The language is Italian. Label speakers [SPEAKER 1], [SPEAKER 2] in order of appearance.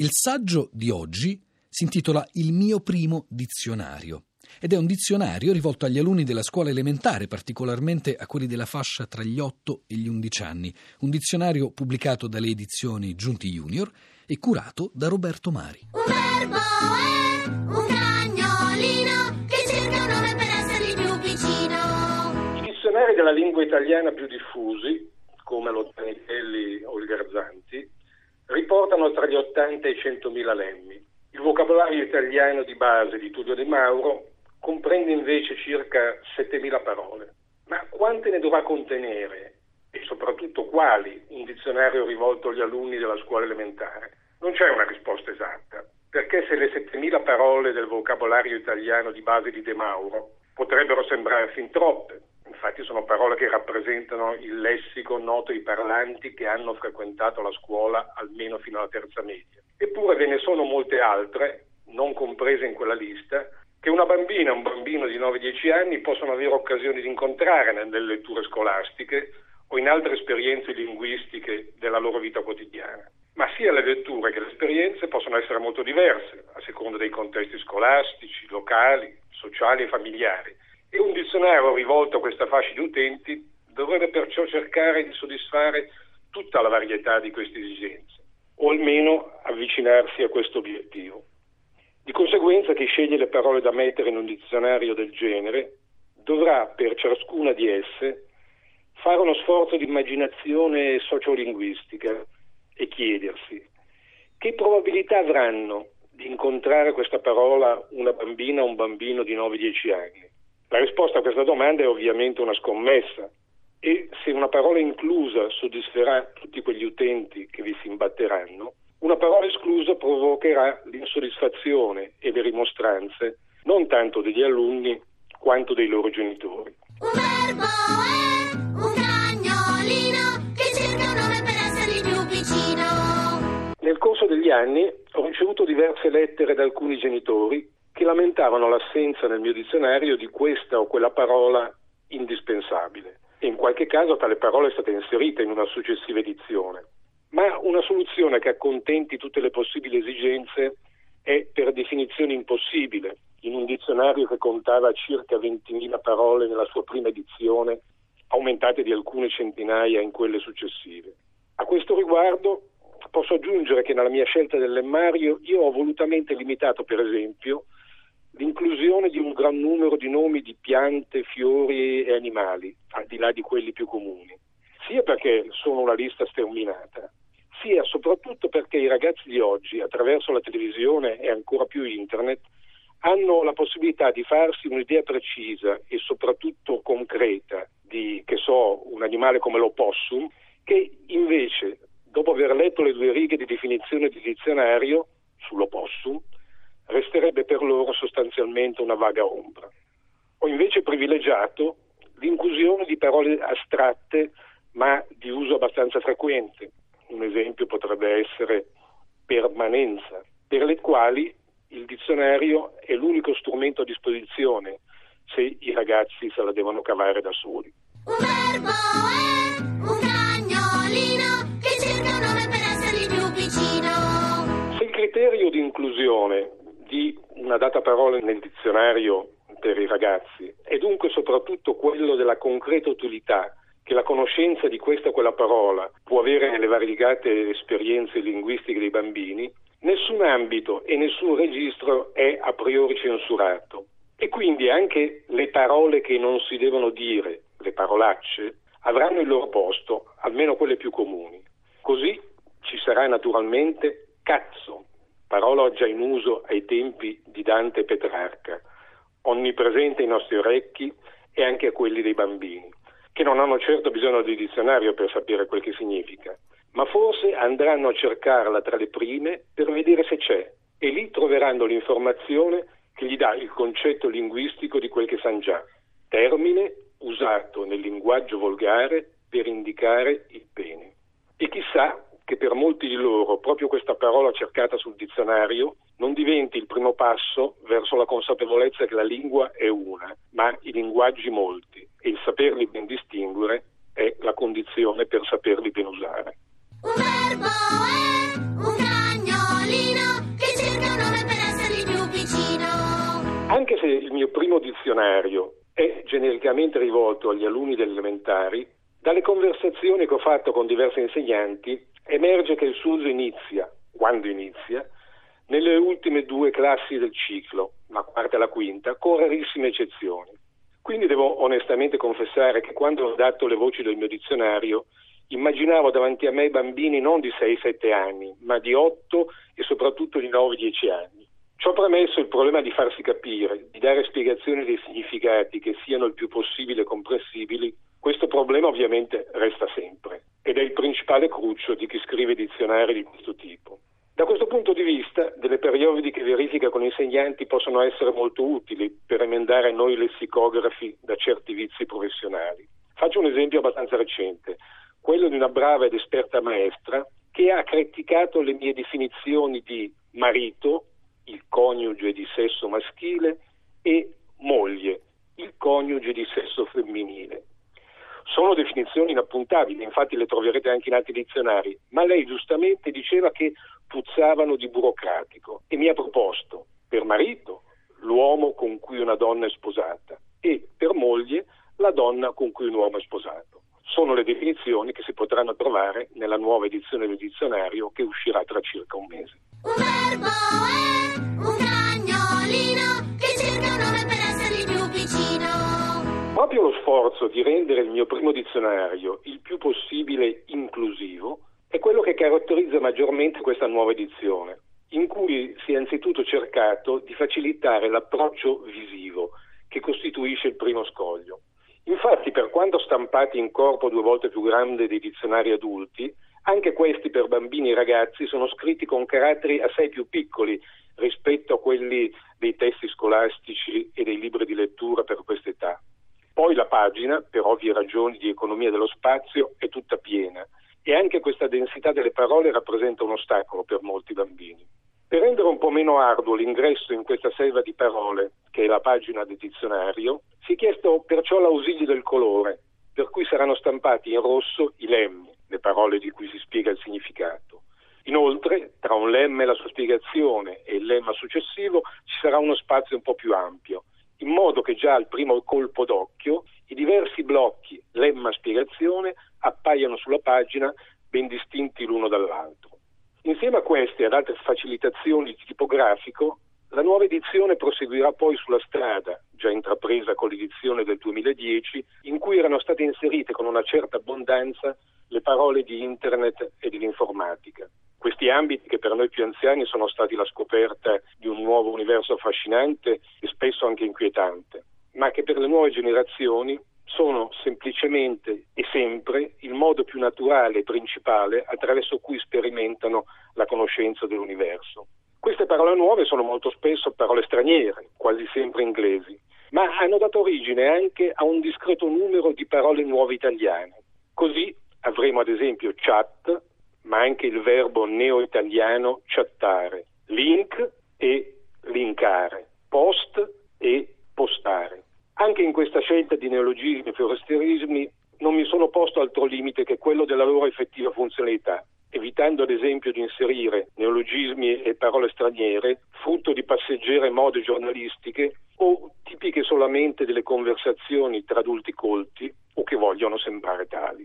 [SPEAKER 1] Il saggio di oggi si intitola Il mio primo dizionario ed è un dizionario rivolto agli alunni della scuola elementare, particolarmente a quelli della fascia tra gli 8 e gli 11 anni. Un dizionario pubblicato dalle edizioni Giunti Junior e curato da Roberto Mari.
[SPEAKER 2] Un verbo è un cagnolino che cerca un nome per essergli più vicino.
[SPEAKER 3] I dizionari della lingua italiana più diffusi, come lo Zanitelli o il Garzanti, riportano tra gli 80 e i 100.000 lemmi. Il vocabolario italiano di base di Tullio De Mauro comprende invece circa 7.000 parole. Ma quante ne dovrà contenere e soprattutto quali un dizionario rivolto agli alunni della scuola elementare? Non c'è una risposta esatta, perché se le 7.000 parole del vocabolario italiano di base di De Mauro potrebbero sembrare fin troppe, infatti sono parole che rappresentano il lessico noto ai parlanti che hanno frequentato la scuola almeno fino alla terza media. Eppure ve ne sono molte altre, non comprese in quella lista, che una bambina un bambino di 9-10 anni possono avere occasione di incontrare nelle letture scolastiche o in altre esperienze linguistiche della loro vita quotidiana. Ma sia le letture che le esperienze possono essere molto diverse a seconda dei contesti scolastici, locali, sociali e familiari e un dizionario rivolto a questa fascia di utenti dovrebbe perciò cercare di soddisfare tutta la varietà di queste esigenze, o almeno avvicinarsi a questo obiettivo. Di conseguenza chi sceglie le parole da mettere in un dizionario del genere dovrà per ciascuna di esse fare uno sforzo di immaginazione sociolinguistica e chiedersi che probabilità avranno di incontrare questa parola una bambina o un bambino di 9-10 anni. La risposta a questa domanda è ovviamente una scommessa e se una parola inclusa soddisferà tutti quegli utenti che vi si imbatteranno, una parola esclusa provocherà l'insoddisfazione e le rimostranze non tanto degli alunni quanto dei loro genitori.
[SPEAKER 2] Un verbo è un cagnolino che cerca un nome per essergli più vicino.
[SPEAKER 3] Nel corso degli anni ho ricevuto diverse lettere da alcuni genitori che lamentavano l'assenza nel mio dizionario di questa o quella parola indispensabile in qualche caso tale parola è stata inserita in una successiva edizione. Ma una soluzione che accontenti tutte le possibili esigenze è per definizione impossibile in un dizionario che contava circa 20.000 parole nella sua prima edizione, aumentate di alcune centinaia in quelle successive. A questo riguardo posso aggiungere che nella mia scelta del lemmario io ho volutamente limitato, per esempio, l'inclusione di un gran numero di nomi di piante, fiori e animali, al di là di quelli più comuni, sia perché sono una lista sterminata, sia soprattutto perché i ragazzi di oggi, attraverso la televisione e ancora più internet, hanno la possibilità di farsi un'idea precisa e soprattutto concreta di, che so, un animale come l'opossum, che invece, dopo aver letto le due righe di definizione di dizionario sull'opossum, resterebbe per loro sostanzialmente una vaga ombra. Ho invece privilegiato l'inclusione di parole astratte ma di uso abbastanza frequente. Un esempio potrebbe essere permanenza, per le quali il dizionario è l'unico strumento a disposizione se i ragazzi se la devono cavare da soli.
[SPEAKER 2] Un verbo è un cagnolino che cerca un nome per essergli più vicino.
[SPEAKER 3] Se il criterio di inclusione di una data parola nel dizionario per i ragazzi è dunque soprattutto quello della concreta utilità che la conoscenza di questa o quella parola può avere nelle variegate esperienze linguistiche dei bambini, nessun ambito e nessun registro è a priori censurato. E quindi anche le parole che non si devono dire, le parolacce, avranno il loro posto, almeno quelle più comuni. Così ci sarà naturalmente cazzo, parola già in uso ai tempi di Dante Petrarca, onnipresente ai nostri orecchi e anche a quelli dei bambini, che non hanno certo bisogno di dizionario per sapere quel che significa, ma forse andranno a cercarla tra le prime per vedere se c'è e lì troveranno l'informazione che gli dà il concetto linguistico di quel che sanno già, termine usato nel linguaggio volgare per indicare il bene. E chissà che per molti di loro proprio questa parola cercata sul dizionario non diventi il primo passo verso la consapevolezza che la lingua è una, ma i linguaggi molti e il saperli ben distinguere è la condizione per saperli ben usare.
[SPEAKER 2] Un verbo è un cagnolino che cerca un nome per essergli più vicino.
[SPEAKER 3] Anche se il mio primo dizionario è genericamente rivolto agli alunni delle elementari, dalle conversazioni che ho fatto con diversi insegnanti emerge che il suo uso inizia, quando inizia, nelle ultime due classi del ciclo, la quarta e la quinta, con rarissime eccezioni. Quindi devo onestamente confessare che quando ho dato le voci del mio dizionario, immaginavo davanti a me bambini non di 6-7 anni, ma di 8 e soprattutto di 9-10 anni. Ciò premesso il problema di farsi capire, di dare spiegazioni dei significati che siano il più possibile comprensibili, questo problema ovviamente resta sempre ed è il principale cruccio di chi scrive dizionari di questo tipo. Da questo punto di vista, delle periodiche verifiche con insegnanti possono essere molto utili per emendare noi lessicografi da certi vizi professionali. Faccio un esempio abbastanza recente, quello di una brava ed esperta maestra che ha criticato le mie definizioni di marito, il coniuge di sesso maschile, e moglie, il coniuge di sesso femminile. Sono definizioni inappuntabili, infatti le troverete anche in altri dizionari, ma lei giustamente diceva che puzzavano di burocratico e mi ha proposto per marito l'uomo con cui una donna è sposata e per moglie la donna con cui un uomo è sposato. Sono le definizioni che si potranno trovare nella nuova edizione del dizionario che uscirà tra circa un mese.
[SPEAKER 2] Un verbo è
[SPEAKER 3] Proprio lo sforzo di rendere il mio primo dizionario il più possibile inclusivo è quello che caratterizza maggiormente questa nuova edizione, in cui si è anzitutto cercato di facilitare l'approccio visivo che costituisce il primo scoglio. Infatti, per quanto stampati in corpo due volte più grande dei dizionari adulti, anche questi per bambini e ragazzi sono scritti con caratteri assai più piccoli rispetto a quelli dei testi scolastici e dei libri di lettura per questa età. Poi la pagina, per ovvie ragioni di economia dello spazio, è tutta piena e anche questa densità delle parole rappresenta un ostacolo per molti bambini. Per rendere un po' meno arduo l'ingresso in questa selva di parole, che è la pagina del dizionario, si è chiesto perciò l'ausilio del colore, per cui saranno stampati in rosso i lemmi, le parole di cui si spiega il significato. Inoltre, tra un lemma e la sua spiegazione e il lemma successivo ci sarà uno spazio un po' più ampio, in modo che già al primo colpo d'occhio i diversi blocchi lemma-spiegazione appaiano sulla pagina ben distinti l'uno dall'altro. Insieme a queste e ad altre facilitazioni di tipo la nuova edizione proseguirà poi sulla strada, già intrapresa con l'edizione del 2010, in cui erano state inserite con una certa abbondanza le parole di internet e dell'informatica. Questi ambiti che per noi più anziani sono stati la scoperta di un nuovo universo affascinante e spesso anche inquietante, ma che per le nuove generazioni sono semplicemente e sempre il modo più naturale e principale attraverso cui sperimentano la conoscenza dell'universo. Queste parole nuove sono molto spesso parole straniere, quasi sempre inglesi, ma hanno dato origine anche a un discreto numero di parole nuove italiane. Così avremo ad esempio chat, ma anche il verbo neo-italiano chattare, link e linkare, post e postare. Anche in questa scelta di neologismi e foresterismi non mi sono posto altro limite che quello della loro effettiva funzionalità, evitando ad esempio di inserire neologismi e parole straniere, frutto di passeggere mode giornalistiche o tipiche solamente delle conversazioni tra adulti colti o che vogliono sembrare tali.